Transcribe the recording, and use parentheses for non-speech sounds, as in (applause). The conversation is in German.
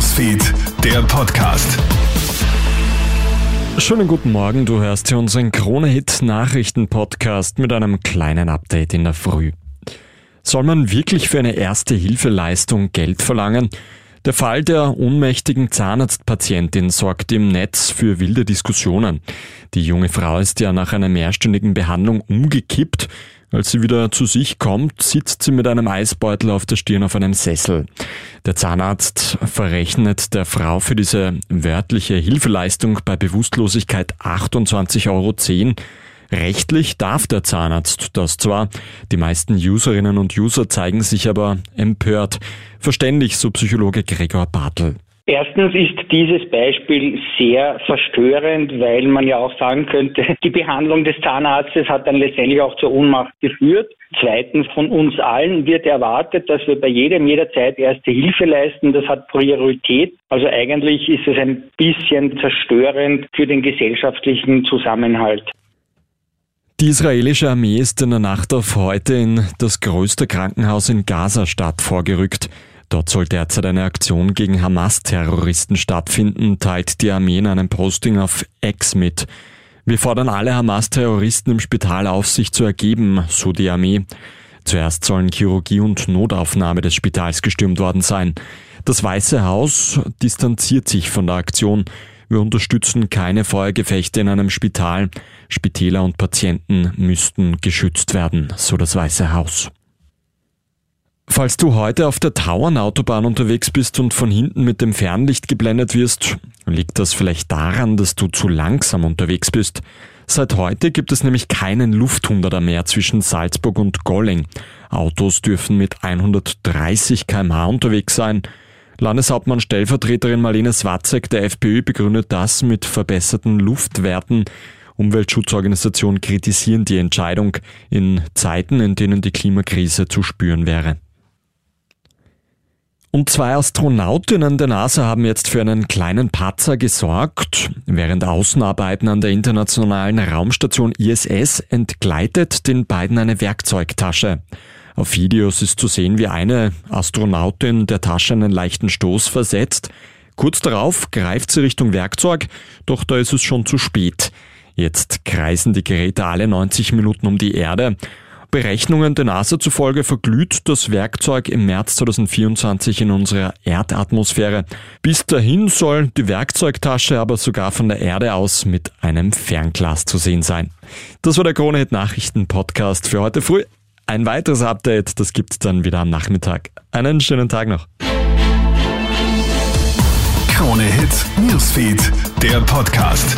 Newsfeed, der Podcast. Schönen guten Morgen, du hörst hier unseren Krone-Hit-Nachrichten-Podcast mit einem kleinen Update in der Früh. Soll man wirklich für eine erste Hilfeleistung Geld verlangen? Der Fall der ohnmächtigen Zahnarztpatientin sorgt im Netz für wilde Diskussionen. Die junge Frau ist ja nach einer mehrstündigen Behandlung umgekippt als sie wieder zu sich kommt, sitzt sie mit einem Eisbeutel auf der Stirn auf einem Sessel. Der Zahnarzt verrechnet der Frau für diese wörtliche Hilfeleistung bei Bewusstlosigkeit 28,10 Euro. Rechtlich darf der Zahnarzt das zwar, die meisten Userinnen und User zeigen sich aber empört. Verständlich, so Psychologe Gregor Bartel. Erstens ist dieses Beispiel sehr verstörend, weil man ja auch sagen könnte, (laughs) die Behandlung des Zahnarztes hat dann letztendlich auch zur Ohnmacht geführt. Zweitens, von uns allen wird erwartet, dass wir bei jedem jederzeit erste Hilfe leisten. Das hat Priorität. Also eigentlich ist es ein bisschen zerstörend für den gesellschaftlichen Zusammenhalt. Die israelische Armee ist in der Nacht auf heute in das größte Krankenhaus in Gaza-Stadt vorgerückt. Dort soll derzeit eine Aktion gegen Hamas-Terroristen stattfinden, teilt die Armee in einem Posting auf X mit. Wir fordern alle Hamas-Terroristen im Spital auf, sich zu ergeben, so die Armee. Zuerst sollen Chirurgie und Notaufnahme des Spitals gestürmt worden sein. Das Weiße Haus distanziert sich von der Aktion. Wir unterstützen keine Feuergefechte in einem Spital. Spitäler und Patienten müssten geschützt werden, so das Weiße Haus. Falls du heute auf der Tauernautobahn unterwegs bist und von hinten mit dem Fernlicht geblendet wirst, liegt das vielleicht daran, dass du zu langsam unterwegs bist. Seit heute gibt es nämlich keinen Lufthunderter mehr zwischen Salzburg und Golling. Autos dürfen mit 130 kmh unterwegs sein. Landeshauptmann Stellvertreterin Marlene Swatzek der FPÖ begründet das mit verbesserten Luftwerten. Umweltschutzorganisationen kritisieren die Entscheidung in Zeiten, in denen die Klimakrise zu spüren wäre. Und zwei Astronautinnen der NASA haben jetzt für einen kleinen Patzer gesorgt. Während Außenarbeiten an der internationalen Raumstation ISS entgleitet den beiden eine Werkzeugtasche. Auf Videos ist zu sehen, wie eine Astronautin der Tasche einen leichten Stoß versetzt. Kurz darauf greift sie Richtung Werkzeug, doch da ist es schon zu spät. Jetzt kreisen die Geräte alle 90 Minuten um die Erde Berechnungen der NASA zufolge verglüht das Werkzeug im März 2024 in unserer Erdatmosphäre. Bis dahin soll die Werkzeugtasche aber sogar von der Erde aus mit einem Fernglas zu sehen sein. Das war der Kronehit Nachrichten Podcast für heute früh. Ein weiteres Update, das gibt's dann wieder am Nachmittag. Einen schönen Tag noch. Krone Hit Newsfeed, der Podcast.